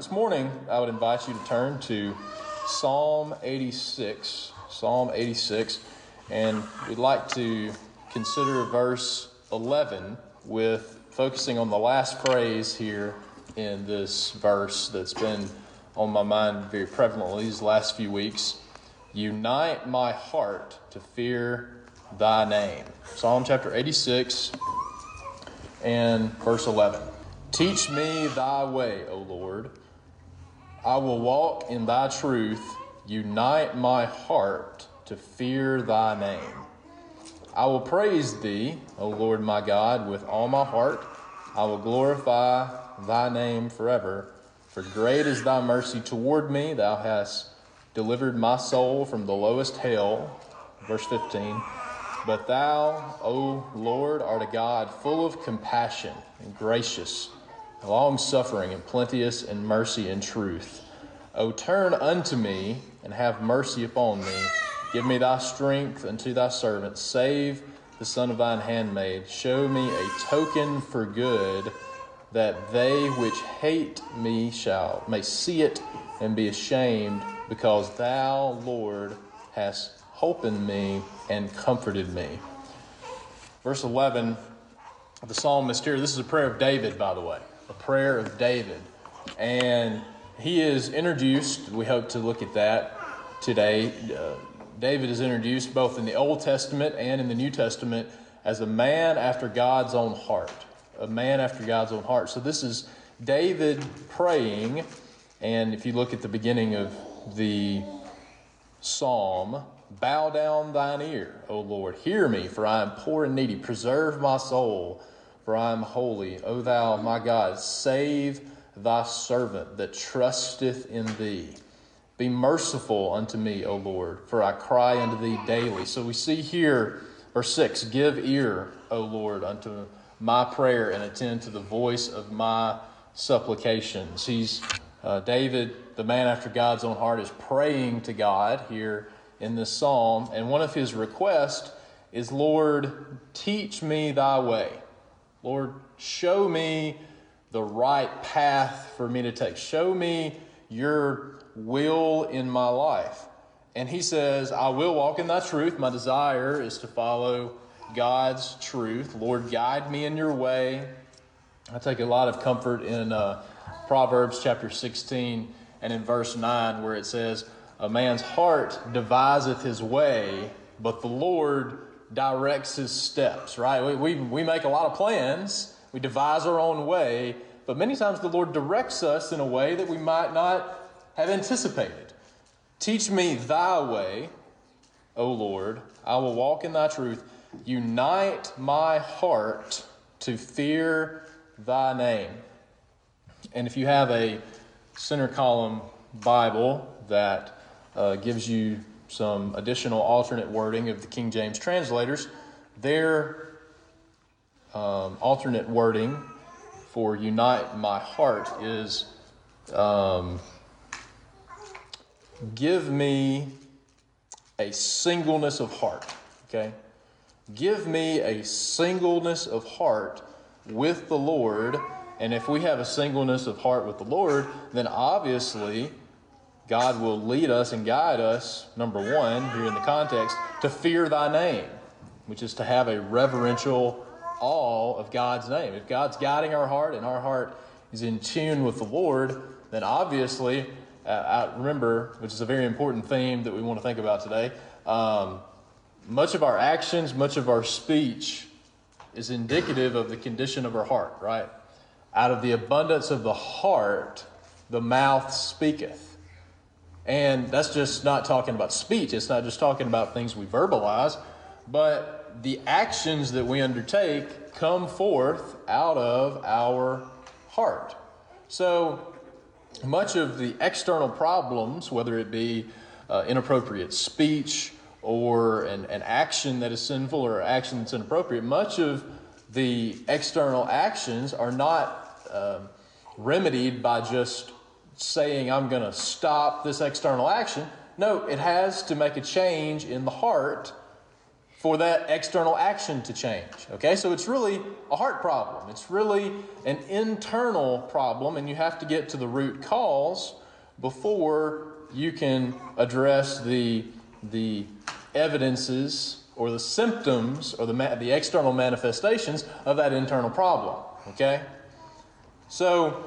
This morning, I would invite you to turn to Psalm 86. Psalm 86. And we'd like to consider verse 11 with focusing on the last phrase here in this verse that's been on my mind very prevalently these last few weeks. Unite my heart to fear thy name. Psalm chapter 86 and verse 11. Teach me thy way, O Lord I will walk in thy truth. Unite my heart to fear thy name. I will praise thee, O Lord my God, with all my heart. I will glorify thy name forever. For great is thy mercy toward me. Thou hast delivered my soul from the lowest hell. Verse 15. But thou, O Lord, art a God full of compassion and gracious long suffering and plenteous in mercy and truth. O turn unto me and have mercy upon me. Give me thy strength unto thy servant. Save the son of thine handmaid. Show me a token for good, that they which hate me shall may see it and be ashamed, because thou, Lord, hast holpen me and comforted me. Verse 11, the psalmist here, this is a prayer of David, by the way a prayer of David. And he is introduced, we hope to look at that today. Uh, David is introduced both in the Old Testament and in the New Testament as a man after God's own heart. A man after God's own heart. So this is David praying. And if you look at the beginning of the psalm, bow down thine ear, O Lord. Hear me, for I am poor and needy. Preserve my soul for I am holy. O thou, my God, save thy servant that trusteth in thee. Be merciful unto me, O Lord, for I cry unto thee daily. So we see here, verse 6 Give ear, O Lord, unto my prayer and attend to the voice of my supplications. He's uh, David, the man after God's own heart, is praying to God here in this psalm, and one of his requests is, Lord, teach me thy way. Lord, show me the right path for me to take. Show me your will in my life. And he says, I will walk in thy truth. My desire is to follow God's truth. Lord, guide me in your way. I take a lot of comfort in uh, Proverbs chapter 16 and in verse 9, where it says, A man's heart deviseth his way, but the Lord directs his steps, right? We, we, we make a lot of plans, we devise our own way, but many times the Lord directs us in a way that we might not have anticipated. Teach me thy way, O Lord. I will walk in thy truth. Unite my heart to fear thy name. And if you have a center column Bible that uh, gives you some additional alternate wording of the King James translators. Their um, alternate wording for unite my heart is um, give me a singleness of heart. Okay? Give me a singleness of heart with the Lord. And if we have a singleness of heart with the Lord, then obviously God will lead us and guide us, number one, here in the context, to fear thy name, which is to have a reverential awe of God's name. If God's guiding our heart and our heart is in tune with the Lord, then obviously, uh, I remember, which is a very important theme that we want to think about today, um, much of our actions, much of our speech is indicative of the condition of our heart, right? Out of the abundance of the heart, the mouth speaketh. And that's just not talking about speech, it's not just talking about things we verbalize, but the actions that we undertake come forth out of our heart. So, much of the external problems, whether it be uh, inappropriate speech or an, an action that is sinful or action that's inappropriate, much of the external actions are not uh, remedied by just saying, I'm going to stop this external action. No, it has to make a change in the heart for that external action to change. Okay, so it's really a heart problem. It's really an internal problem, and you have to get to the root cause before you can address the, the evidences or the symptoms or the, the external manifestations of that internal problem. Okay? So,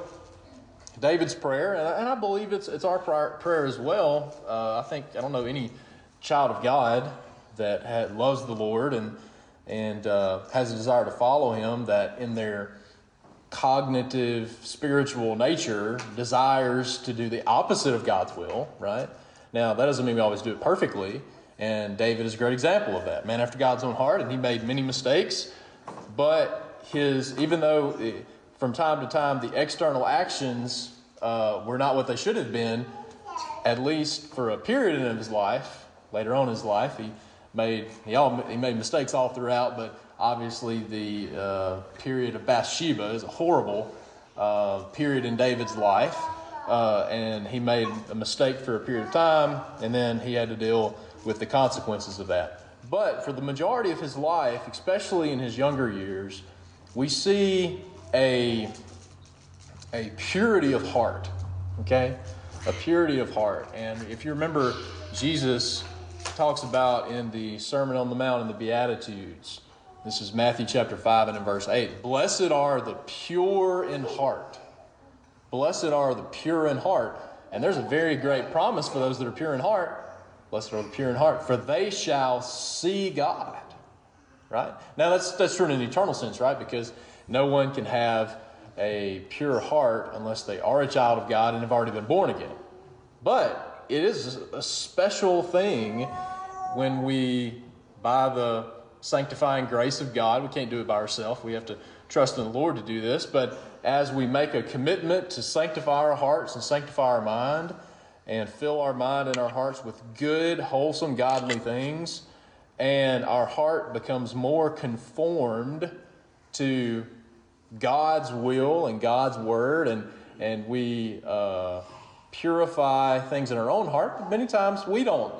David's prayer, and I, believe it's, it's our prayer, as well. Uh, I think, I don't know any child of God that had, loves the Lord and, and uh, has a desire to follow Him that in their cognitive, spiritual nature desires to do the opposite of God's will, right? Now, that doesn't mean we always do it perfectly, and David is a great example of that. Man after God's own heart, and he made many mistakes, but his, even though eh, from time to time the external actions uh, were not what they should have been, at least for a period in his life, later on in his life, he made he, all, he made mistakes all throughout, but obviously the uh, period of Bathsheba is a horrible uh, period in David's life, uh, and he made a mistake for a period of time, and then he had to deal with the consequences of that. But for the majority of his life, especially in his younger years, we see a, a purity of heart, okay? A purity of heart. And if you remember, Jesus talks about in the Sermon on the Mount and the Beatitudes, this is Matthew chapter 5 and in verse 8. Blessed are the pure in heart. Blessed are the pure in heart. And there's a very great promise for those that are pure in heart. Blessed are the pure in heart, for they shall see God. Right? Now that's that's true in an eternal sense, right? Because no one can have a pure heart unless they are a child of God and have already been born again. But it is a special thing when we, by the sanctifying grace of God, we can't do it by ourselves. We have to trust in the Lord to do this. But as we make a commitment to sanctify our hearts and sanctify our mind and fill our mind and our hearts with good, wholesome, godly things, and our heart becomes more conformed to God's will and God's word, and, and we uh, purify things in our own heart. But Many times we don't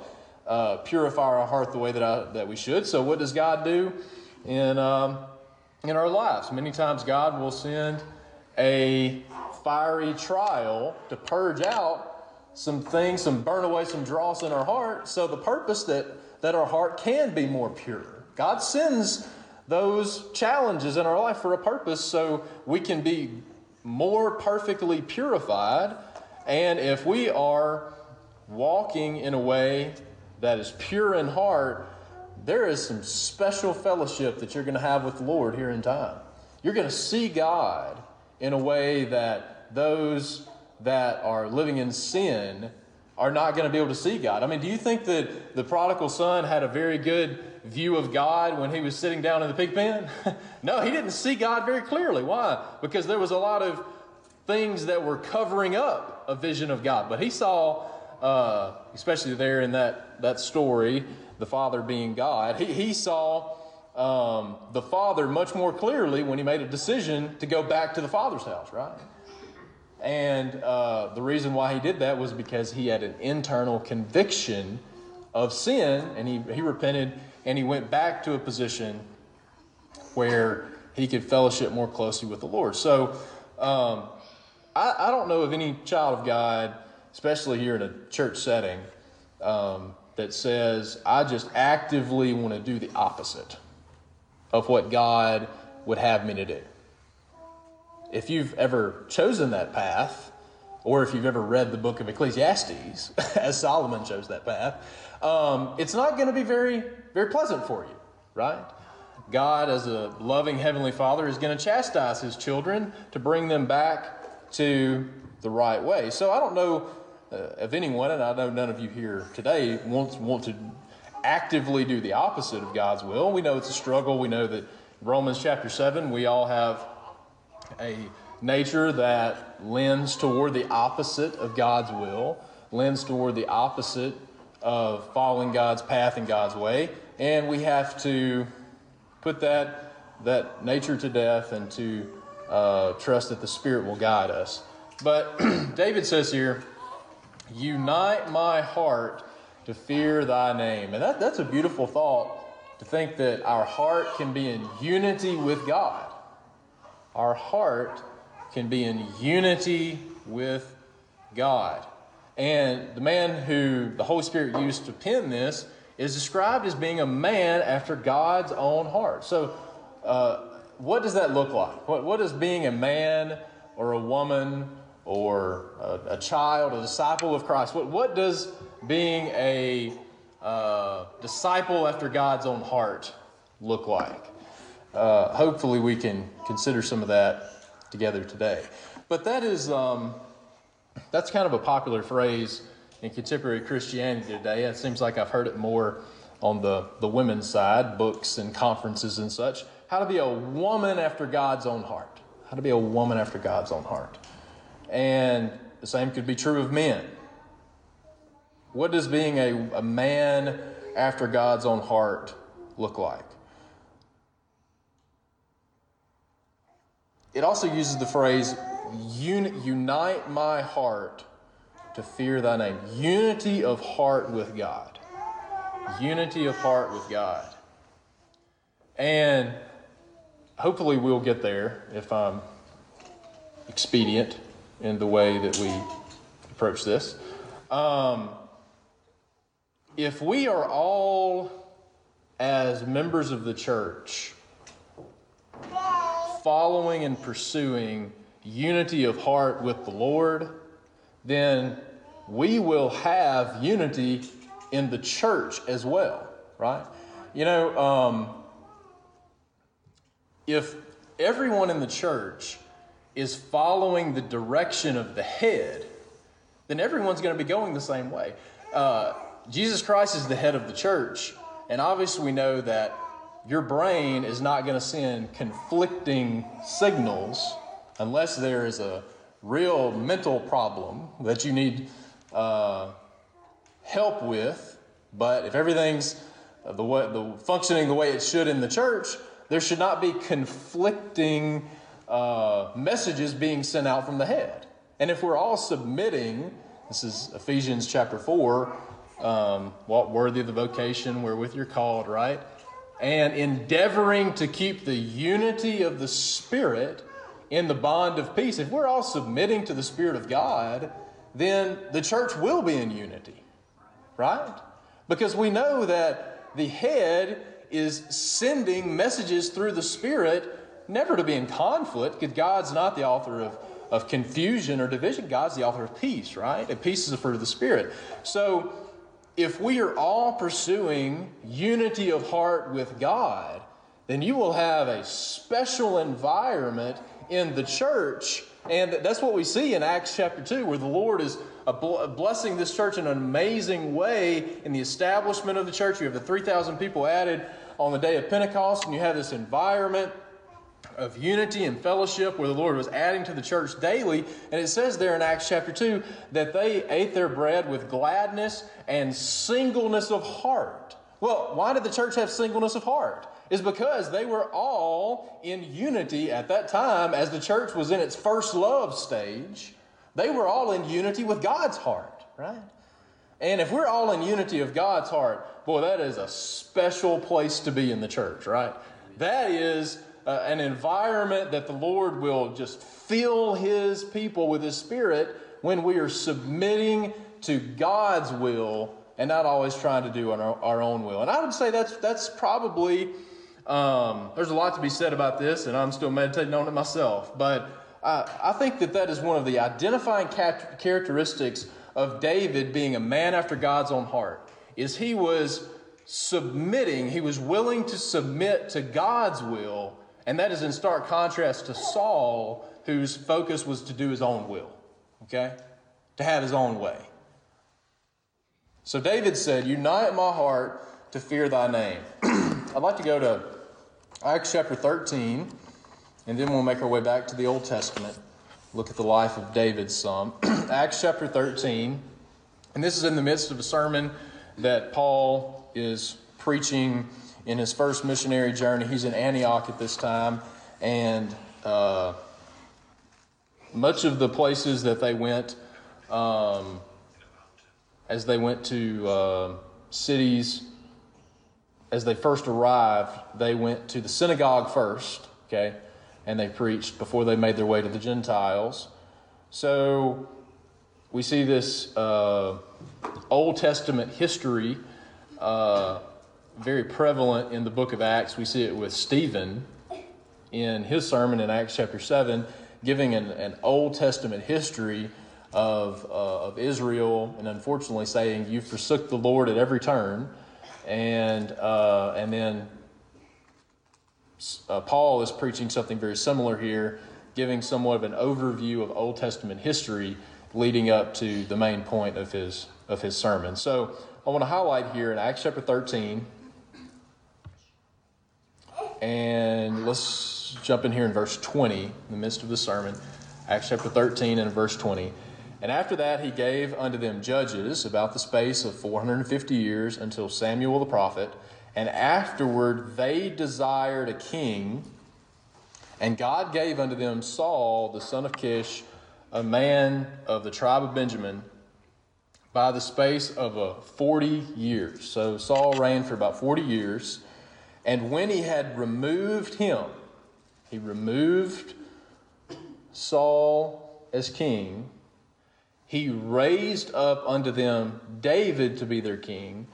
uh, purify our heart the way that, I, that we should. So, what does God do in, um, in our lives? Many times, God will send a fiery trial to purge out some things, some burn away some dross in our heart. So, the purpose that, that our heart can be more pure. God sends those challenges in our life for a purpose so we can be more perfectly purified. And if we are walking in a way that is pure in heart, there is some special fellowship that you're going to have with the Lord here in time. You're going to see God in a way that those that are living in sin are not going to be able to see God. I mean, do you think that the prodigal son had a very good view of God when he was sitting down in the pig pen? no, he didn't see God very clearly. Why? Because there was a lot of things that were covering up a vision of God. But he saw, uh, especially there in that, that story, the Father being God, he, he saw um, the Father much more clearly when he made a decision to go back to the Father's house, right? And uh, the reason why he did that was because he had an internal conviction of sin, and he, he repented and he went back to a position where he could fellowship more closely with the Lord. So um, I, I, don't know of any child of God, especially here in a church setting, um, that says, I just actively want to do the opposite of what God would have me to do if you've ever chosen that path, or if you've ever read the book of Ecclesiastes, as Solomon chose that path, um, it's not going to be very, very pleasant for you, right? God, as a loving Heavenly Father, is going to chastise His children to bring them back to the right way. So I don't know uh, of anyone, and I know none of you here today want, want to actively do the opposite of God's will. We know it's a struggle. We know that Romans chapter 7, we all have a nature that lends toward the opposite of God's will, lends toward the opposite of following God's path and God's way, and we have to put that that nature to death and to uh, trust that the Spirit will guide us. But David says here, "Unite my heart to fear Thy name," and that, that's a beautiful thought to think that our heart can be in unity with God. Our heart can be in unity with God. And the man who the Holy Spirit used to pen this is described as being a man after God's own heart. So, uh, what does that look like? What, what does being a man or a woman or a, a child, a disciple of Christ, what, what does being a uh, disciple after God's own heart look like? Uh, hopefully, we can consider some of that together today. But that is um, that's kind of a popular phrase in contemporary Christianity today. It seems like I've heard it more on the, the women's side, books and conferences and such. How to be a woman after God's own heart. How to be a woman after God's own heart. And the same could be true of men. What does being a, a man after God's own heart look like? It also uses the phrase, unite my heart to fear thy name. Unity of heart with God. Unity of heart with God. And hopefully we'll get there if I'm expedient in the way that we approach this. Um, if we are all, as members of the church, following and pursuing unity of heart with the Lord, then we will have unity in the church as well, right? You know, um, if everyone in the church is following the direction of the head, then everyone's going to be going the same way. Uh, Jesus Christ is the head of the church, and obviously we know that your brain is not going to send conflicting signals unless there is a real mental problem that you need uh, help with. But if everything's the way, the functioning the way it should in the church, there should not be conflicting uh, messages being sent out from the head. And if we're all submitting, this is Ephesians chapter 4, um, worthy of the vocation wherewith you're called, right? And endeavoring to keep the unity of the Spirit in the bond of peace. If we're all submitting to the Spirit of God, then the church will be in unity, right? Because we know that the head is sending messages through the Spirit never to be in conflict because God's not the author of, of confusion or division. God's the author of peace, right? And peace is the fruit of the Spirit. So if we are all pursuing unity of heart with God, then you will have a special environment in the church. And that's what we see in Acts chapter 2, where the Lord is blessing this church in an amazing way in the establishment of the church. You have the 3,000 people added on the day of Pentecost, and you have this environment of unity and fellowship where the Lord was adding to the church daily. And it says there in Acts chapter 2 that they ate their bread with gladness and singleness of heart. Well, why did the church have singleness of heart? Is because they were all in unity at that time as the church was in its first love stage. They were all in unity with God's heart, right? And if we're all in unity of God's heart, boy, that is a special place to be in the church, right? That is uh, an environment that the Lord will just fill His people with His Spirit when we are submitting to God's will and not always trying to do our, our own will. And I would say that's that's probably um, there's a lot to be said about this, and I'm still meditating on it myself. But I, I think that that is one of the identifying characteristics of David being a man after God's own heart. Is he was submitting, he was willing to submit to God's will and that is in stark contrast to Saul, whose focus was to do his own will, okay? To have his own way. So David said, Unite my heart to fear thy name. I'd like to go to Acts chapter 13, and then we'll make our way back to the Old Testament. look at the life of David some. Acts chapter 13, and this is in the midst of a sermon that Paul is preaching in his first missionary journey. He's in Antioch at this time, and uh, much of the places that they went, um, as they went to uh, cities, as they first arrived, they went to the synagogue first, okay, and they preached before they made their way to the Gentiles. So we see this uh, Old Testament history uh, very prevalent in the book of Acts. We see it with Stephen in his sermon in Acts chapter 7, giving an, an Old Testament history of, uh, of Israel, and unfortunately saying, You forsook the Lord at every turn. And, uh, and then uh, Paul is preaching something very similar here, giving somewhat of an overview of Old Testament history leading up to the main point of his, of his sermon. So I want to highlight here in Acts chapter 13, and let's jump in here in verse 20, in the midst of the sermon. Acts chapter 13 and verse 20. And after that, he gave unto them judges about the space of 450 years until Samuel the prophet. And afterward, they desired a king. And God gave unto them Saul, the son of Kish, a man of the tribe of Benjamin, by the space of a 40 years. So Saul reigned for about 40 years. And when he had removed him, he removed Saul as king, he raised up unto them David to be their king,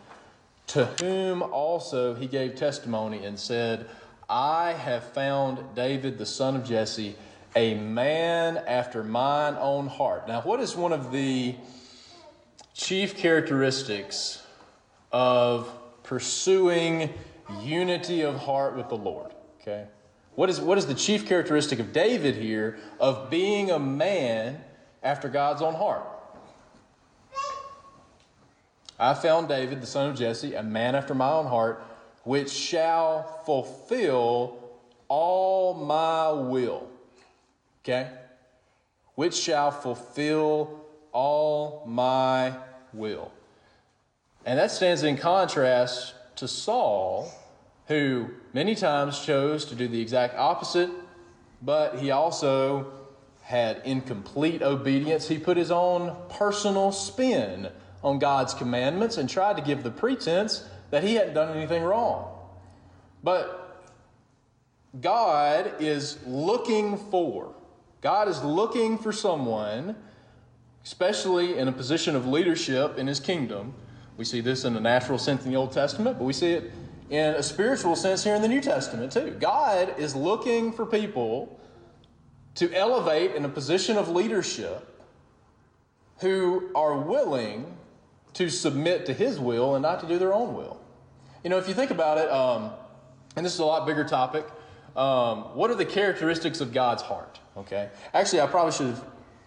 to whom also he gave testimony and said, I have found David the son of Jesse, a man after mine own heart. Now, what is one of the chief characteristics of pursuing unity of heart with the Lord. Okay? What is, what is the chief characteristic of David here of being a man after God's own heart? I found David, the son of Jesse, a man after my own heart, which shall fulfill all my will. Okay? Which shall fulfill all my will. And that stands in contrast to Saul, who many times chose to do the exact opposite, but he also had incomplete obedience. He put his own personal spin on God's commandments and tried to give the pretense that he hadn't done anything wrong. But God is looking for, God is looking for someone, especially in a position of leadership in his kingdom, we see this in a natural sense in the Old Testament, but we see it in a spiritual sense here in the New Testament too. God is looking for people to elevate in a position of leadership who are willing to submit to His will and not to do their own will. You know, if you think about it, um, and this is a lot bigger topic, um, what are the characteristics of God's heart? Okay. Actually, I probably should have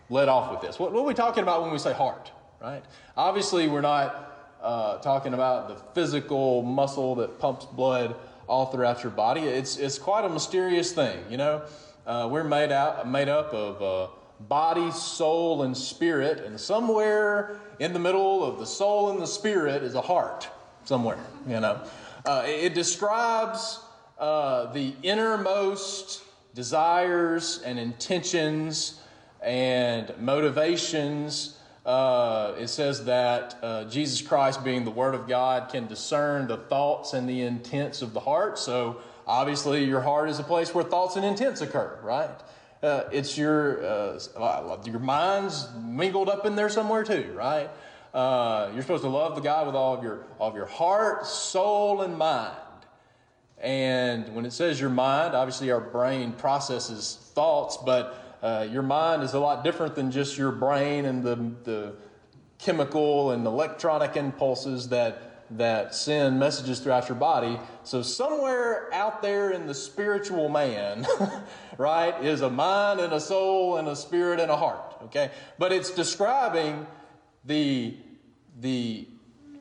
led off with this. What, what are we talking about when we say heart, right? Obviously, we're not uh, talking about the physical muscle that pumps blood all throughout your body. It's, it's quite a mysterious thing, you know. Uh, we're made, out, made up of uh, body, soul, and spirit, and somewhere in the middle of the soul and the spirit is a heart, somewhere, you know. Uh, it describes uh, the innermost desires and intentions and motivations uh, it says that uh, Jesus Christ, being the Word of God, can discern the thoughts and the intents of the heart. So, obviously, your heart is a place where thoughts and intents occur, right? Uh, it's your uh, your mind's mingled up in there somewhere too, right? Uh, you're supposed to love the God with all of your all of your heart, soul, and mind. And when it says your mind, obviously our brain processes thoughts, but uh, your mind is a lot different than just your brain and the, the chemical and electronic impulses that, that send messages throughout your body. So, somewhere out there in the spiritual man, right, is a mind and a soul and a spirit and a heart, okay? But it's describing the, the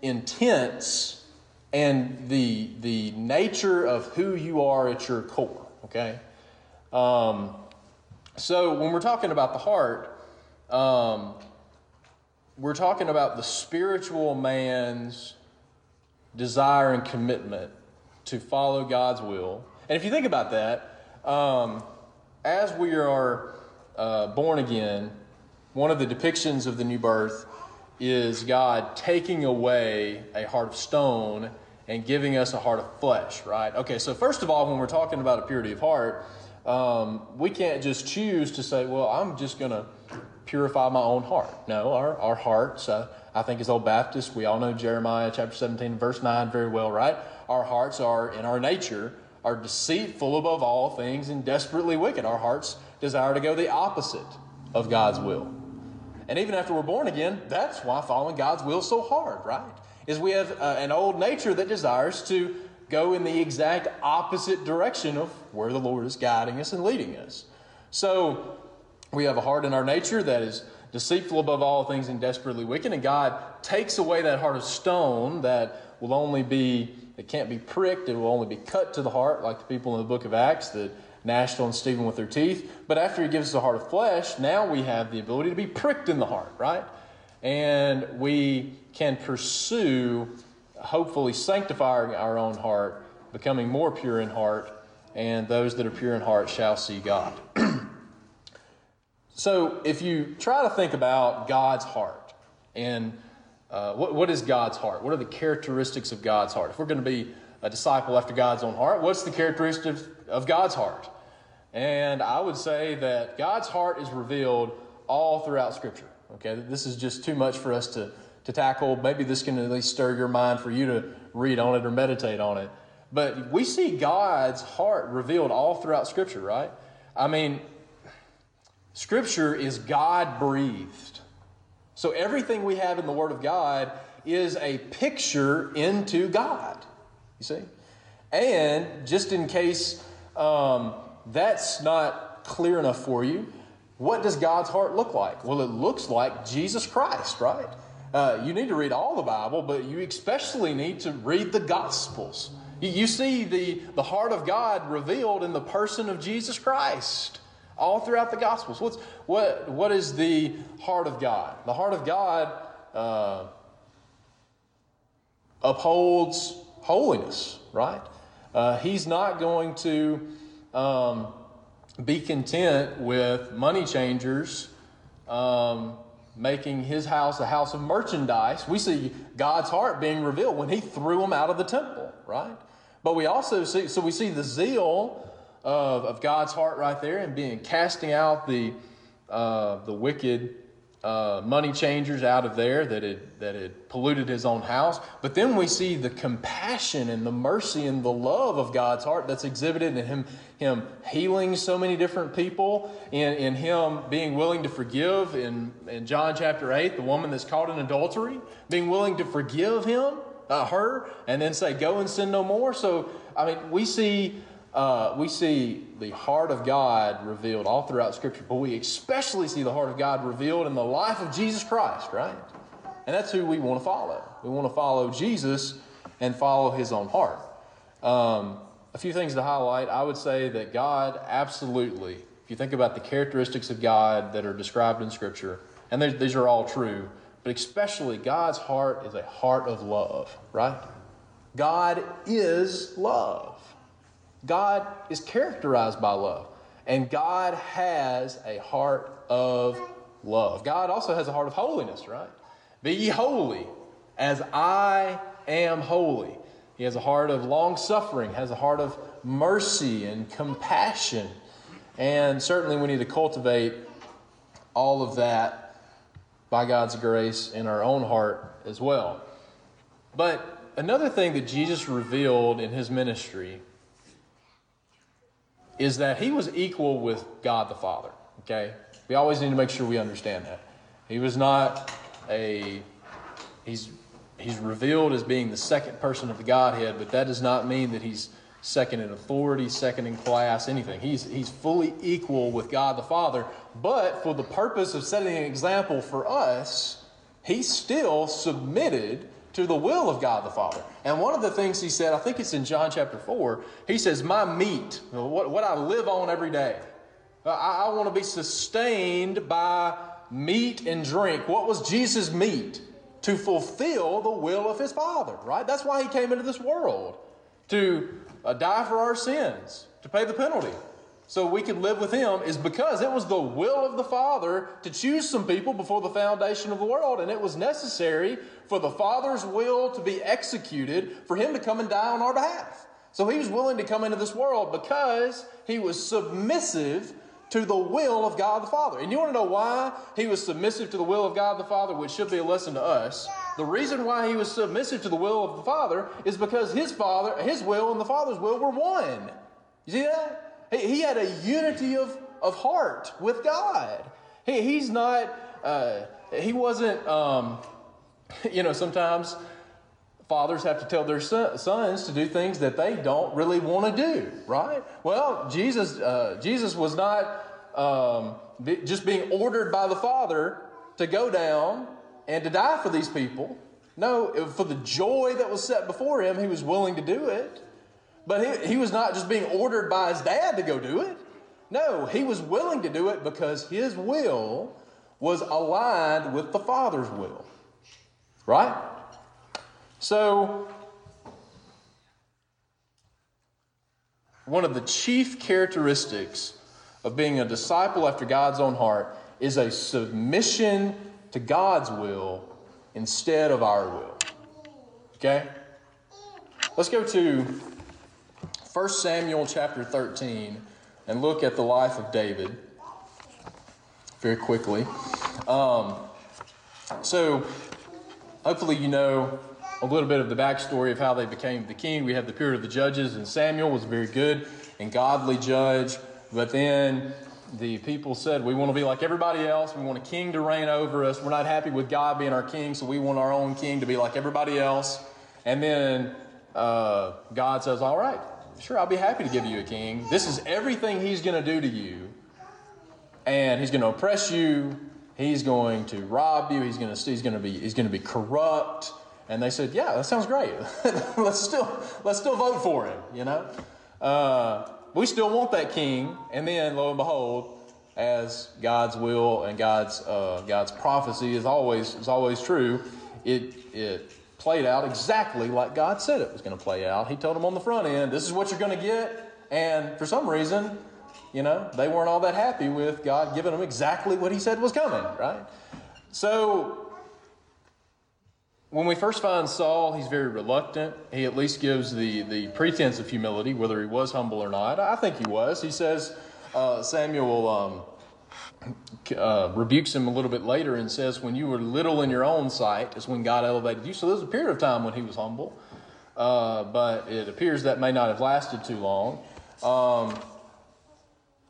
intents and the, the nature of who you are at your core, okay? Um, So when we're talking about the heart, um, we're talking about the spiritual man's desire and commitment to follow God's will. And if you think about that, um, as we are uh, born again, one of the depictions of the new birth is God taking away a heart of stone and giving us a heart of flesh, right? Okay, so first of all, when we're talking about a purity of heart, um, we can't just choose to say, well, I'm just going to purify my own heart. No, our, our hearts, uh, I think as old Baptists, we all know Jeremiah chapter 17, verse 9 very well, right? Our hearts are, in our nature, are deceitful above all things and desperately wicked. Our hearts desire to go the opposite of God's will. And even after we're born again, that's why following God's will is so hard, right? Is we have uh, an old nature that desires to go in the exact opposite direction of where the Lord is guiding us and leading us. So we have a heart in our nature that is deceitful above all things and desperately wicked, and God takes away that heart of stone that will only be, it can't be pricked, it will only be cut to the heart, like the people in the book of Acts that gnashed on Stephen with their teeth. But after he gives us a heart of flesh, now we have the ability to be pricked in the heart, right? And we can pursue, hopefully, sanctifying our own heart, becoming more pure in heart, and those that are pure in heart shall see God. so, if you try to think about God's heart and uh, what, what is God's heart? What are the characteristics of God's heart? If we're going to be a disciple after God's own heart, what's the characteristics of God's heart? And I would say that God's heart is revealed all throughout Scripture. Okay, this is just too much for us to, to tackle. Maybe this can at least stir your mind for you to read on it or meditate on it. But we see God's heart revealed all throughout Scripture, right? I mean, Scripture is God breathed. So everything we have in the Word of God is a picture into God. You see? And just in case um, that's not clear enough for you, what does God's heart look like? Well, it looks like Jesus Christ, right? Uh, you need to read all the Bible, but you especially need to read the Gospels. You, you see the, the heart of God revealed in the person of Jesus Christ all throughout the Gospels. What's, what, what is the heart of God? The heart of God uh, upholds holiness, right? Uh, he's not going to um, be content with money changers um, making his house a house of merchandise. We see God's heart being revealed when he threw them out of the temple, right? But we also see, so we see the zeal of, of God's heart right there and being casting out the, uh, the wicked uh, money changers out of there that had, that had polluted his own house. But then we see the compassion and the mercy and the love of God's heart that's exhibited in him, him healing so many different people, in, in him being willing to forgive in, in John chapter 8, the woman that's caught in adultery, being willing to forgive him, uh, her, and then say, go and sin no more. So, I mean, we see uh, we see the heart of God revealed all throughout Scripture, but we especially see the heart of God revealed in the life of Jesus Christ, right? And that's who we want to follow. We want to follow Jesus and follow his own heart. Um, a few things to highlight. I would say that God absolutely, if you think about the characteristics of God that are described in Scripture, and these are all true, but especially God's heart is a heart of love, right? God is love. God is characterized by love, and God has a heart of love. God also has a heart of holiness, right? Be ye holy as I am holy. He has a heart of long suffering, has a heart of mercy and compassion. And certainly we need to cultivate all of that by God's grace in our own heart as well. But another thing that Jesus revealed in his ministry is that he was equal with God the Father. Okay? We always need to make sure we understand that. He was not a, he's, he's revealed as being the second person of the Godhead, but that does not mean that he's second in authority, second in class, anything. He's, he's fully equal with God the Father, but for the purpose of setting an example for us, he still submitted to the will of God the Father. And one of the things he said, I think it's in John chapter 4, he says, My meat, what, what I live on every day, I, I want to be sustained by meat and drink. What was Jesus' meat? To fulfill the will of his Father, right? That's why he came into this world to uh, die for our sins, to pay the penalty so we could live with him is because it was the will of the Father to choose some people before the foundation of the world. And it was necessary for the Father's will to be executed for him to come and die on our behalf. So he was willing to come into this world because he was submissive to the will of God the Father. And you want to know why he was submissive to the will of God the Father, which should be a lesson to us. The reason why he was submissive to the will of the Father is because his Father, his will and the Father's will were one. You see that? He, had a unity of, of heart with God. He, he's not, uh, he wasn't, um, you know, sometimes fathers have to tell their sons to do things that they don't really want to do, right? Well, Jesus, uh, Jesus was not um, just being ordered by the Father to go down and to die for these people. No, for the joy that was set before him, he was willing to do it. But he, he was not just being ordered by his dad to go do it. No, he was willing to do it because his will was aligned with the Father's will. Right? So, one of the chief characteristics of being a disciple after God's own heart is a submission to God's will instead of our will. Okay? Let's go to 1 Samuel chapter 13 and look at the life of David very quickly. Um, so, hopefully, you know a little bit of the backstory of how they became the king. We have the period of the judges, and Samuel was a very good and godly judge. But then the people said, We want to be like everybody else. We want a king to reign over us. We're not happy with God being our king, so we want our own king to be like everybody else. And then uh, God says, All right, sure, I'll be happy to give you a king. This is everything he's going to do to you. And he's going to oppress you. He's going to rob you. He's going to, he's going to be, he's going to be corrupt. And they said, "Yeah, that sounds great. let's still let's still vote for him." You know, uh, we still want that king. And then, lo and behold, as God's will and God's uh, God's prophecy is always is always true, it it played out exactly like God said it was going to play out. He told them on the front end, "This is what you're going to get," and for some reason, you know, they weren't all that happy with God giving them exactly what He said was coming. Right? So when we first find Saul, he's very reluctant. He at least gives the, the pretense of humility, whether he was humble or not. I think he was. He says, uh, Samuel um, uh, rebukes him a little bit later and says, When you were little in your own sight is when God elevated you. So there's a period of time when he was humble, uh, but it appears that may not have lasted too long. Um,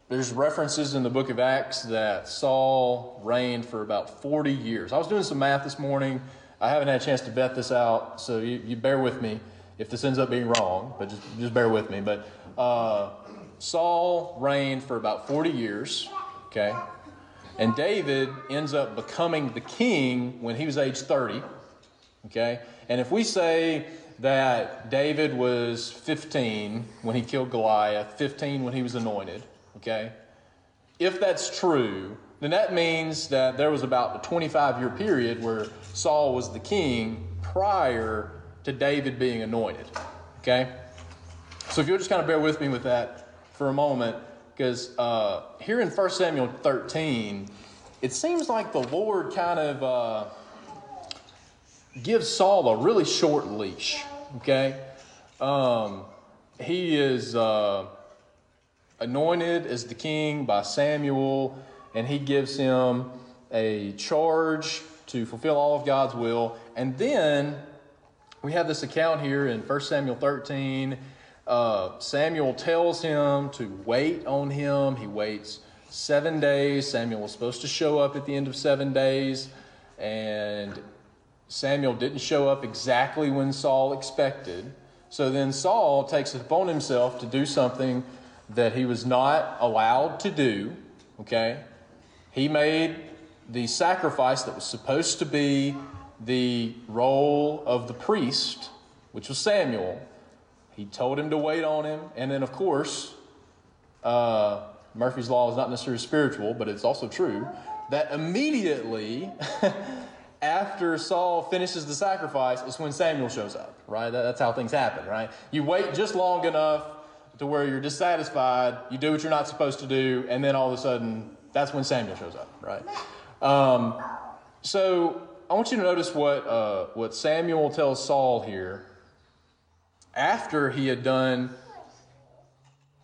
there's references in the book of Acts that Saul reigned for about 40 years. I was doing some math this morning. I haven't had a chance to vet this out, so you, you bear with me if this ends up being wrong, but just, just bear with me. But uh, Saul reigned for about 40 years, okay? And David ends up becoming the king when he was age 30, okay? And if we say that David was 15 when he killed Goliath, 15 when he was anointed, okay? If that's true, then that means that there was about a 25 year period where Saul was the king prior to David being anointed. Okay? So if you'll just kind of bear with me with that for a moment, because uh, here in 1 Samuel 13, it seems like the Lord kind of uh, gives Saul a really short leash. Okay? Um, he is uh, anointed as the king by Samuel and he gives him a charge to fulfill all of God's will. And then we have this account here in 1 Samuel 13. Uh, Samuel tells him to wait on him. He waits seven days. Samuel was supposed to show up at the end of seven days, and Samuel didn't show up exactly when Saul expected. So then Saul takes it upon himself to do something that he was not allowed to do, okay? He made the sacrifice that was supposed to be the role of the priest, which was Samuel. He told him to wait on him. And then, of course, uh, Murphy's Law is not necessarily spiritual, but it's also true, that immediately after Saul finishes the sacrifice is when Samuel shows up, right? That's how things happen, right? You wait just long enough to where you're dissatisfied, you do what you're not supposed to do, and then all of a sudden, that's when Samuel shows up, right? Um, so I want you to notice what, uh, what Samuel tells Saul here after he had done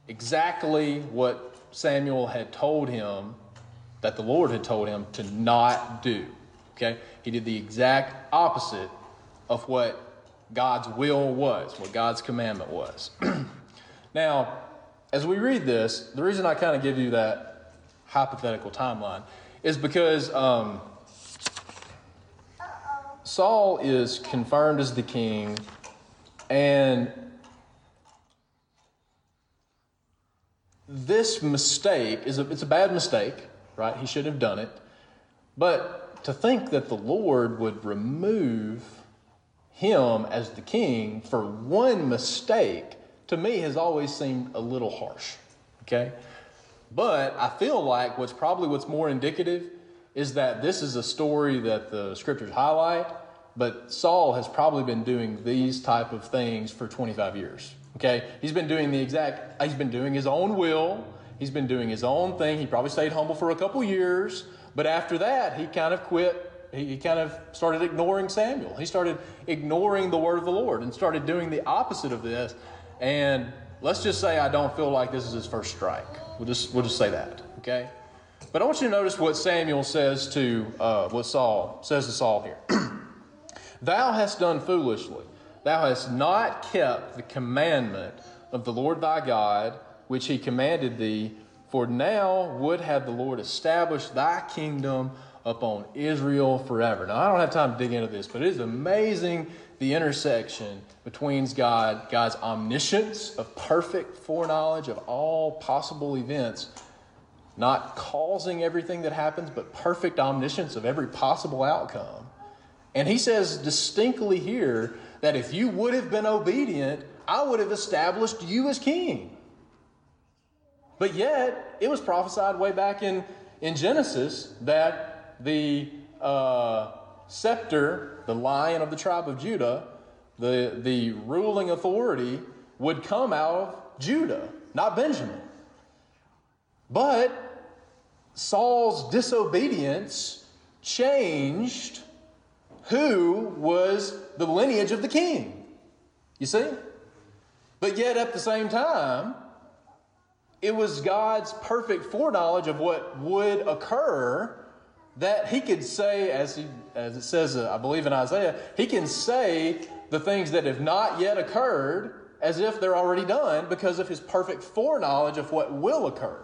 exactly what Samuel had told him that the Lord had told him to not do. Okay? He did the exact opposite of what God's will was, what God's commandment was. now, as we read this, the reason I kind of give you that hypothetical timeline is because um, Saul is confirmed as the king, and this mistake is a, it's a bad mistake, right? He shouldn't have done it. But to think that the Lord would remove him as the king for one mistake, to me, has always seemed a little harsh. Okay? But I feel like what's probably what's more indicative is that this is a story that the scriptures highlight, but Saul has probably been doing these type of things for 25 years. Okay? He's been doing the exact, he's been doing his own will. He's been doing his own thing. He probably stayed humble for a couple years, but after that, he kind of quit. He, kind of started ignoring Samuel. He started ignoring the word of the Lord and started doing the opposite of this. And let's just say I don't feel like this is his first strike. We'll just, we'll just say that, okay? But I want you to notice what Samuel says to, uh, what Saul says to Saul here. Thou hast done foolishly. Thou hast not kept the commandment of the Lord thy God, which he commanded thee. For now would have the Lord established thy kingdom upon Israel forever. Now, I don't have time to dig into this, but it is amazing the intersection between God, God's omniscience of perfect foreknowledge of all possible events, not causing everything that happens, but perfect omniscience of every possible outcome. And he says distinctly here that if you would have been obedient, I would have established you as king. But yet, it was prophesied way back in, in Genesis that the uh, scepter, the lion of the tribe of Judah, the, the ruling authority, would come out of Judah, not Benjamin. But Saul's disobedience changed who was the lineage of the king. You see? But yet at the same time, it was God's perfect foreknowledge of what would occur that he could say, as, he, as it says, uh, I believe in Isaiah, he can say the things that have not yet occurred as if they're already done because of his perfect foreknowledge of what will occur.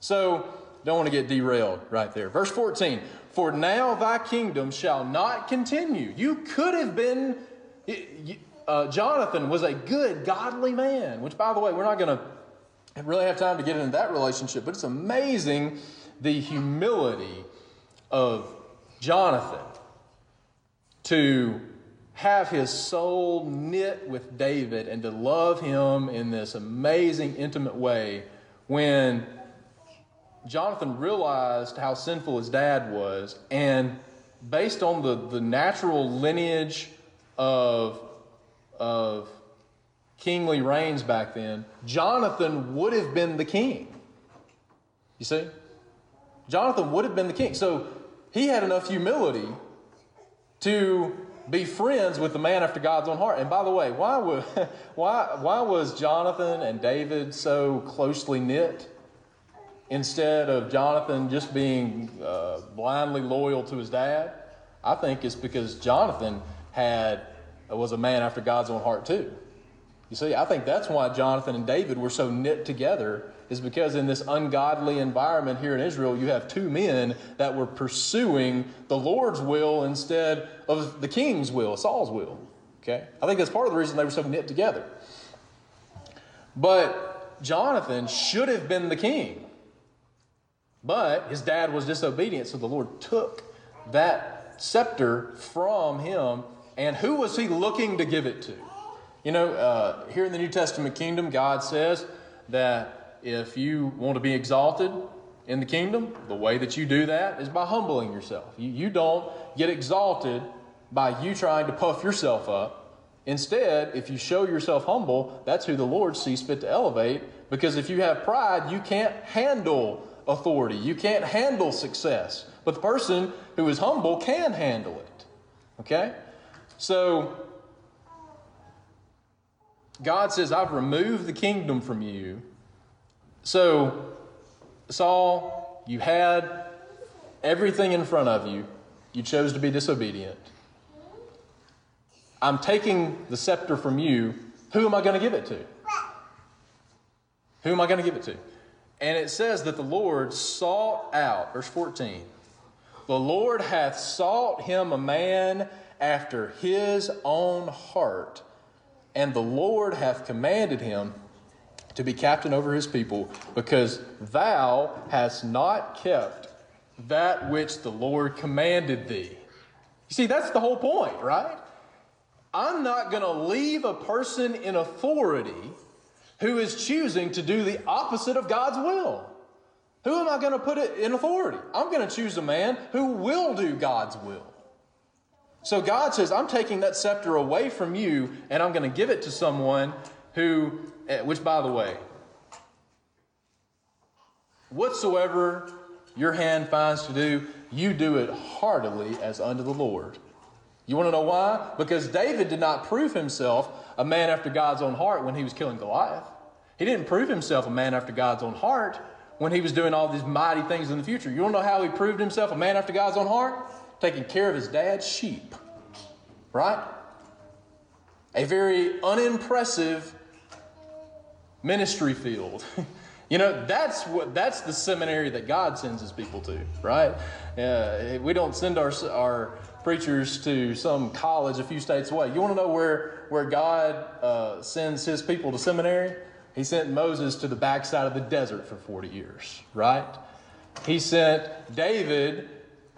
So, don't want to get derailed right there. Verse 14 For now thy kingdom shall not continue. You could have been, uh, Jonathan was a good, godly man, which, by the way, we're not going to really have time to get into that relationship, but it's amazing the humility of Jonathan to have his soul knit with David and to love him in this amazing, intimate way when Jonathan realized how sinful his dad was, and based on the, the natural lineage of, of kingly reigns back then, Jonathan would have been the king. You see? Jonathan would have been the king. So he had enough humility to be friends with the man after God's own heart. And by the way, why, would, why, why was Jonathan and David so closely knit? Instead of Jonathan just being uh, blindly loyal to his dad? I think it's because Jonathan had was a man after God's own heart too. You see, I think that's why Jonathan and David were so knit together is because in this ungodly environment here in Israel, you have two men that were pursuing the Lord's will instead of the king's will, Saul's will. Okay? I think that's part of the reason they were so knit together. But Jonathan should have been the king. But his dad was disobedient, so the Lord took that scepter from him. And who was he looking to give it to? You know, uh, here in the New Testament kingdom, God says that if you want to be exalted in the kingdom, the way that you do that is by humbling yourself. You, you don't get exalted by you trying to puff yourself up. Instead, if you show yourself humble, that's who the Lord sees fit to elevate. Because if you have pride, you can't handle authority, you can't handle success. But the person who is humble can handle it. Okay? So, God says, I've removed the kingdom from you. So, Saul, you had everything in front of you. You chose to be disobedient. I'm taking the scepter from you. Who am I going to give it to? Who am I going to give it to? And it says that the Lord sought out, verse 14, the Lord hath sought him a man after his own heart, and the Lord hath commanded him to be captain over his people, because thou hast not kept that which the Lord commanded thee. You see, that's the whole point, right? I'm not going to leave a person in authority who is choosing to do the opposite of God's will. Who am I going to put it in authority? I'm going to choose a man who will do God's will. So God says, I'm taking that scepter away from you and I'm going to give it to someone who, eh, which by the way, whatsoever your hand finds to do, you do it heartily as unto the Lord. You want to know why? Because David did not prove himself a man after God's own heart when he was killing Goliath. He didn't prove himself a man after God's own heart when he was doing all these mighty things in the future. You want to know how he proved himself a man after God's own heart? Taking care of his dad's sheep. Right? A very unimpressive ministry field. you know, that's what that's the seminary that God sends his people to, right? Uh, we don't send our our preachers to some college a few states away. You want to know where where God uh, sends his people to seminary? He sent Moses to the backside of the desert for 40 years, right? He sent David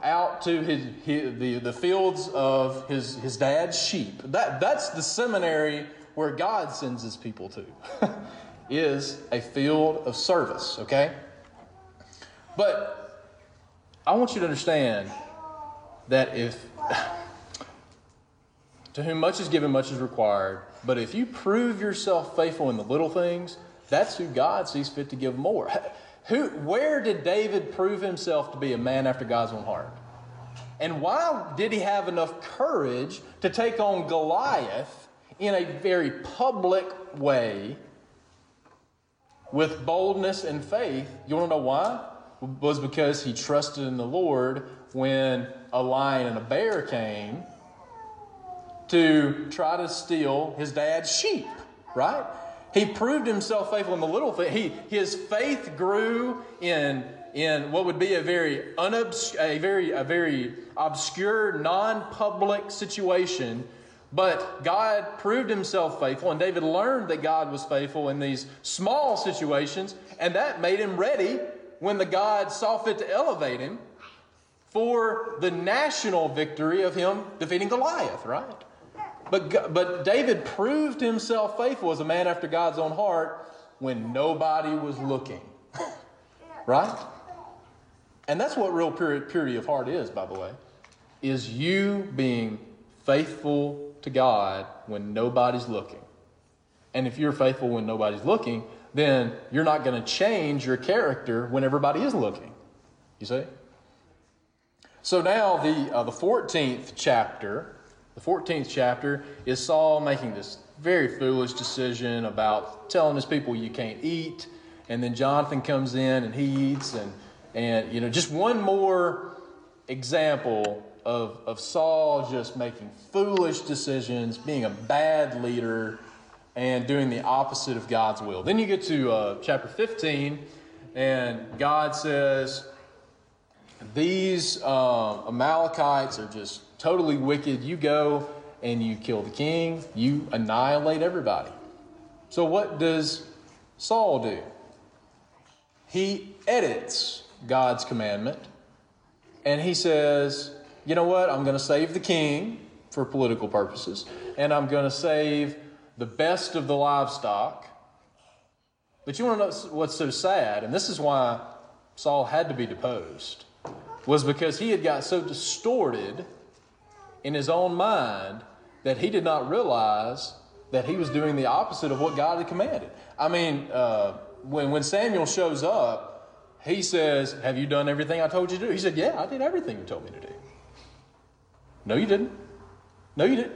out to his, his, the, the fields of his, his dad's sheep. That, that's the seminary where God sends his people to, is a field of service, okay? But I want you to understand that if, to whom much is given, much is required, but if you prove yourself faithful in the little things, that's who God sees fit to give more. Who, where did David prove himself to be a man after God's own heart? And why did he have enough courage to take on Goliath in a very public way with boldness and faith? You want to know why? Was because he trusted in the Lord when a lion and a bear came to try to steal his dad's sheep, right? He proved himself faithful in the little thing. He, his faith grew in, in what would be a very, unobs- a very, a very obscure, non public situation. But God proved himself faithful, and David learned that God was faithful in these small situations, and that made him ready when the God saw fit to elevate him for the national victory of him defeating Goliath, right? But, but David proved himself faithful as a man after God's own heart when nobody was looking. right? And that's what real purity of heart is, by the way, is you being faithful to God when nobody's looking. And if you're faithful when nobody's looking, then you're not going to change your character when everybody is looking. You see? So now the, uh, the 14th chapter the 14th chapter is Saul making this very foolish decision about telling his people you can't eat. And then Jonathan comes in and he eats. And, and you know, just one more example of, of Saul just making foolish decisions, being a bad leader, and doing the opposite of God's will. Then you get to uh, chapter 15, and God says, These uh, Amalekites are just totally wicked. You go and you kill the king, you annihilate everybody. So, what does Saul do? He edits God's commandment and he says, You know what? I'm going to save the king for political purposes, and I'm going to save the best of the livestock But you want to know what's so sad, and this is why Saul had to be deposed, was because he had got so distorted in his own mind that he did not realize that he was doing the opposite of what God had commanded. I mean, uh, when, when Samuel shows up, he says, Have you done everything I told you to do? He said, Yeah, I did everything you told me to do. No, you didn't. No, you didn't.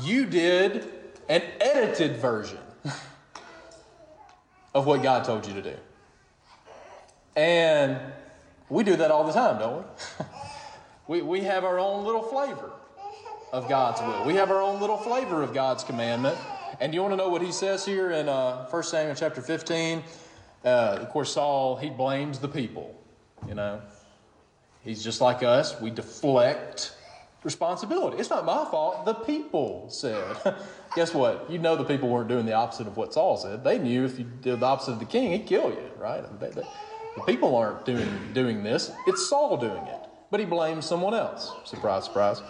You did an edited version of what God told you to do. And we do that all the time, don't we? we, we have our own little flavor of God's will. We have our own little flavor of God's commandment. And you want to know what he says here in uh, 1 Samuel chapter 15? Uh, of course, Saul, he blames the people. You know, he's just like us. We deflect responsibility. It's not my fault. The people said. Guess what? You know the people weren't doing the opposite of what Saul said. They knew if you did the opposite of the king, he'd kill you, right? They, they, the people aren't doing, doing this. It's Saul doing it. But he blames someone else. Surprise, surprise.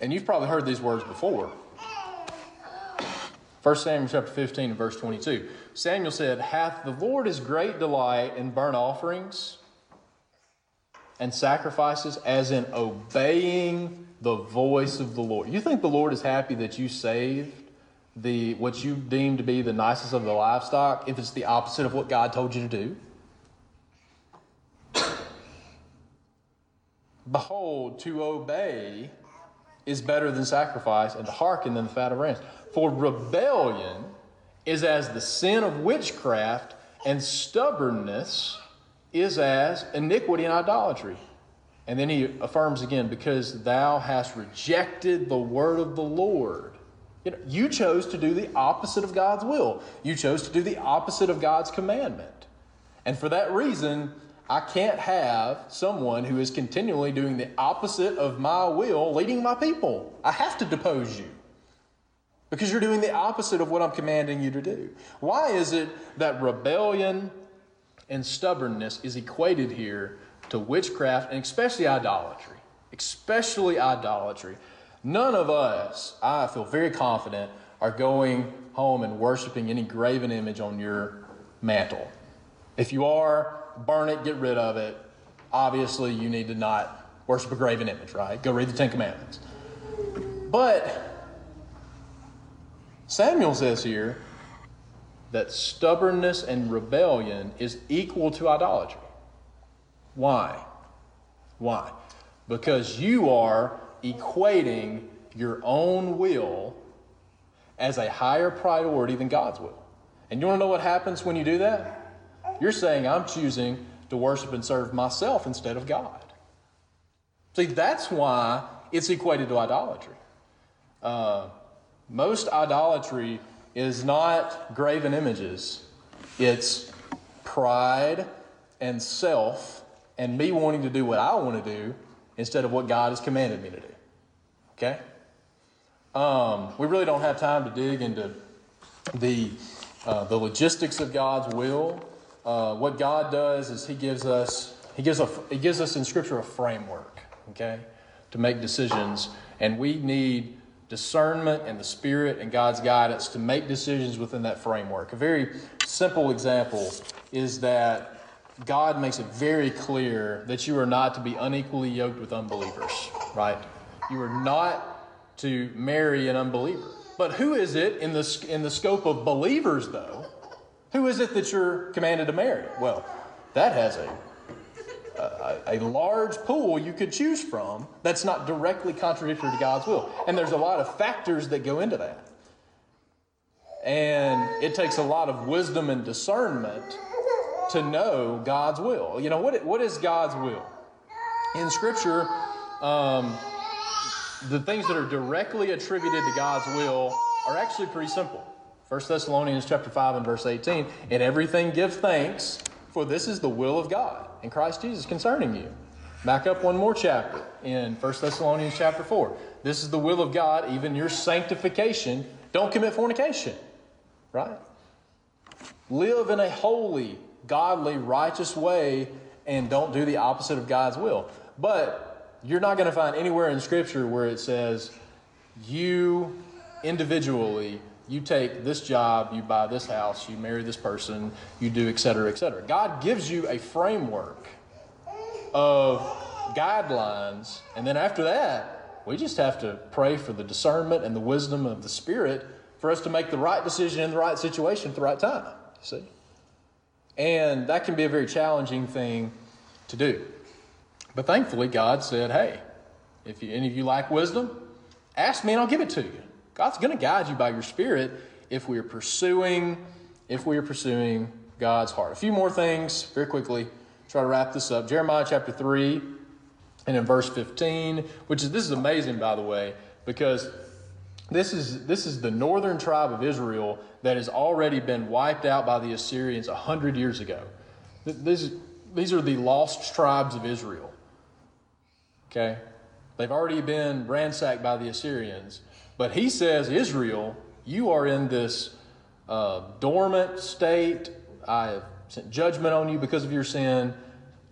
And you've probably heard these words before. 1 Samuel chapter 15 and verse 22. Samuel said, Hath the Lord his great delight in burnt offerings and sacrifices as in obeying the voice of the Lord? You think the Lord is happy that you saved the what you deem to be the nicest of the livestock if it's the opposite of what God told you to do? Behold, to obey is better than sacrifice, and to hearken than the fat of rams. For rebellion is as the sin of witchcraft, and stubbornness is as iniquity and idolatry. And then he affirms again, because thou hast rejected the word of the Lord. You, know, you chose to do the opposite of God's will. You chose to do the opposite of God's commandment. And for that reason, I can't have someone who is continually doing the opposite of my will leading my people. I have to depose you because you're doing the opposite of what I'm commanding you to do. Why is it that rebellion and stubbornness is equated here to witchcraft and especially idolatry? Especially idolatry. None of us, I feel very confident, are going home and worshiping any graven image on your mantle. If you are, burn it, get rid of it. Obviously, you need to not worship a graven image, right? Go read the Ten Commandments. But Samuel says here that stubbornness and rebellion is equal to idolatry. Why? Why? Because you are equating your own will as a higher priority than God's will. And you want to know what happens when you do that? You're saying I'm choosing to worship and serve myself instead of God. See, that's why it's equated to idolatry. Uh, most idolatry is not graven images, it's pride and self and me wanting to do what I want to do instead of what God has commanded me to do. Okay? Um, we really don't have time to dig into the, uh, the logistics of God's will uh, what God does is He gives us He gives a He gives us in Scripture a framework, okay, to make decisions, and we need discernment and the Spirit and God's guidance to make decisions within that framework. A very simple example is that God makes it very clear that you are not to be unequally yoked with unbelievers, right? You are not to marry an unbeliever. But who is it in the, in the scope of believers, though, who is it that you're commanded to marry? Well, that has a, a, large pool you could choose from that's not directly contradictory to God's will. And there's a lot of factors that go into that. And it takes a lot of wisdom and discernment to know God's will. You know, what, what is God's will? In Scripture, um, the things that are directly attributed to God's will are actually pretty simple. 1 Thessalonians chapter 5 and verse 18, in everything give thanks, for this is the will of God in Christ Jesus concerning you. Back up one more chapter in 1 Thessalonians chapter 4. This is the will of God, even your sanctification. Don't commit fornication, right? Live in a holy, godly, righteous way and don't do the opposite of God's will. But you're not going to find anywhere in Scripture where it says you individually you take this job, you buy this house, you marry this person, you do et cetera, et cetera. God gives you a framework of guidelines, and then after that, we just have to pray for the discernment and the wisdom of the Spirit for us to make the right decision in the right situation at the right time. See? And that can be a very challenging thing to do. But thankfully, God said, hey, if you, any of you lack wisdom, ask me and I'll give it to you. God's going to guide you by your Spirit if we are pursuing, if we are pursuing God's heart. A few more things very quickly. Try to wrap this up. Jeremiah chapter 3 and in verse 15, which is this is amazing by the way, because this is this is the northern tribe of Israel that has already been wiped out by the Assyrians a hundred years ago. This, these are the lost tribes of Israel. Okay? They've already been ransacked by the Assyrians. But he says, Israel, you are in this uh, dormant state. I have sent judgment on you because of your sin.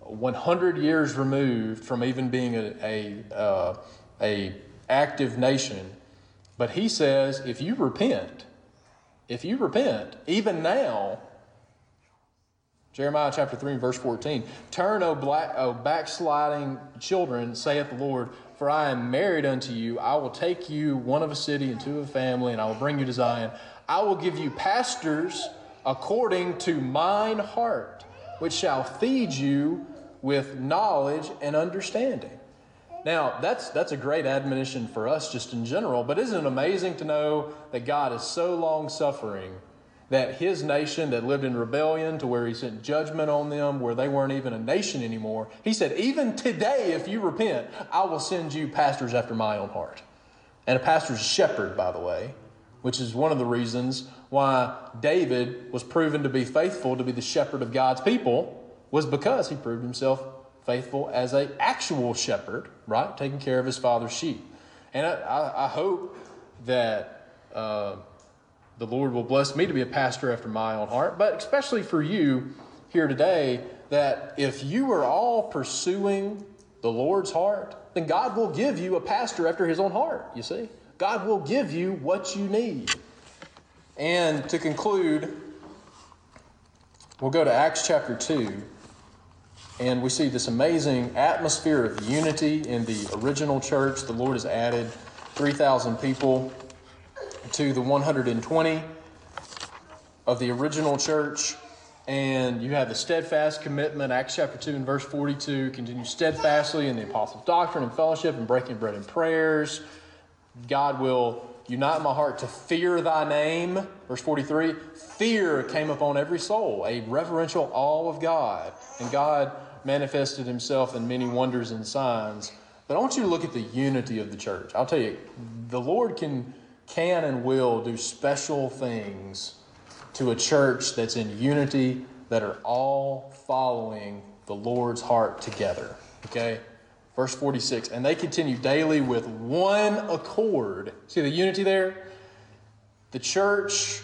100 years removed from even being a, a, uh, a active nation. But he says, if you repent, if you repent, even now, Jeremiah chapter 3 and verse 14, turn, O, black, o backsliding children, saith the Lord, for I am married unto you. I will take you one of a city and two of a family, and I will bring you to Zion. I will give you pastors according to mine heart, which shall feed you with knowledge and understanding. Now, that's, that's a great admonition for us just in general, but isn't it amazing to know that God is so long suffering that his nation that lived in rebellion to where he sent judgment on them, where they weren't even a nation anymore, he said, Even today, if you repent, I will send you pastors after my own heart. And a pastor's a shepherd, by the way, which is one of the reasons why David was proven to be faithful to be the shepherd of God's people, was because he proved himself faithful as an actual shepherd, right? Taking care of his father's sheep. And I, I hope that. Uh, the Lord will bless me to be a pastor after my own heart, but especially for you here today, that if you are all pursuing the Lord's heart, then God will give you a pastor after his own heart, you see? God will give you what you need. And to conclude, we'll go to Acts chapter 2, and we see this amazing atmosphere of unity in the original church. The Lord has added 3,000 people to the 120 of the original church. And you have the steadfast commitment, Acts chapter 2 and verse 42, continue steadfastly in the apostles' doctrine and fellowship and breaking bread and prayers. God will unite my heart to fear thy name. Verse 43 Fear came upon every soul, a reverential awe of God. And God manifested himself in many wonders and signs. But I want you to look at the unity of the church. I'll tell you, the Lord can can and will do special things to a church that's in unity, that are all following the Lord's heart together. Okay? Verse 46 And they continue daily with one accord. See the unity there? The church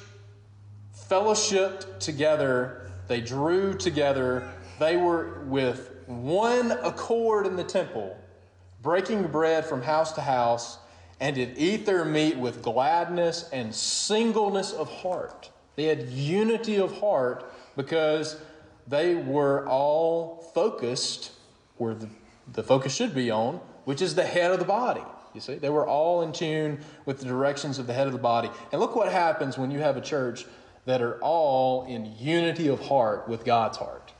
fellowshipped together, they drew together, they were with one accord in the temple, breaking bread from house to house and did eat their meat with gladness and singleness of heart. They had unity of heart because they were all focused where the, the focus should be on, which is the head of the body. You see, they were all in tune with the directions of the head of the body. And look what happens when you have a church that are all in unity of heart with God's heart.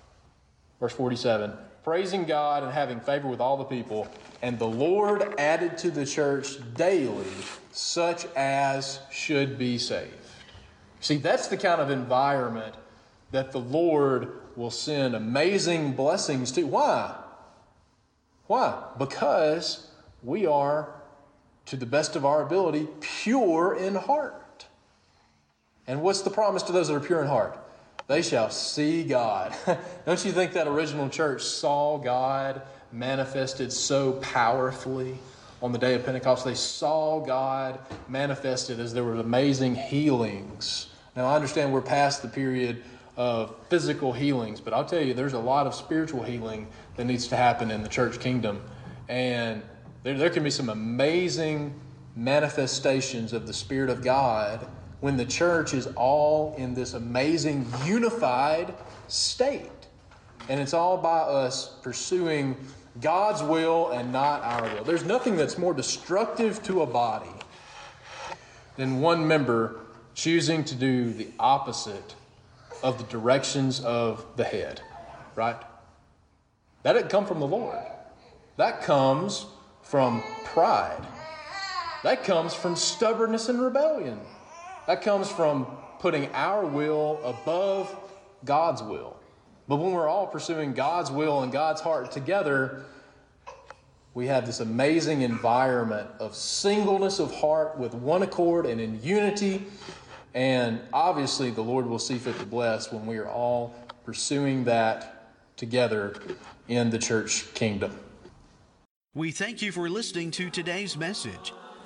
Verse 47 praising God and having favor with all the people. And the Lord added to the church daily such as should be saved. See, that's the kind of environment that the Lord will send amazing blessings to. Why? Why? Because we are, to the best of our ability, pure in heart. And what's the promise to those that are pure in heart? They shall see God. Don't you think that original church saw God manifested so powerfully on the day of Pentecost? They saw God manifested as there were amazing healings. Now, I understand we're past the period of physical healings, but I'll tell you, there's a lot of spiritual healing that needs to happen in the church kingdom. And there, there can be some amazing manifestations of the Spirit of God when the church is all in this amazing unified state. And it's all by us pursuing God's will and not our will. There's nothing that's more destructive to a body than one member choosing to do the opposite of the directions of the head, right? That didn't come from the Lord. That comes from pride. That comes from stubbornness and rebellion. That comes from putting our will above God's will. But when we're all pursuing God's will and God's heart together, we have this amazing environment of singleness of heart with one accord and in unity. And obviously, the Lord will see fit to bless when we are all pursuing that together in the church kingdom. We thank you for listening to today's message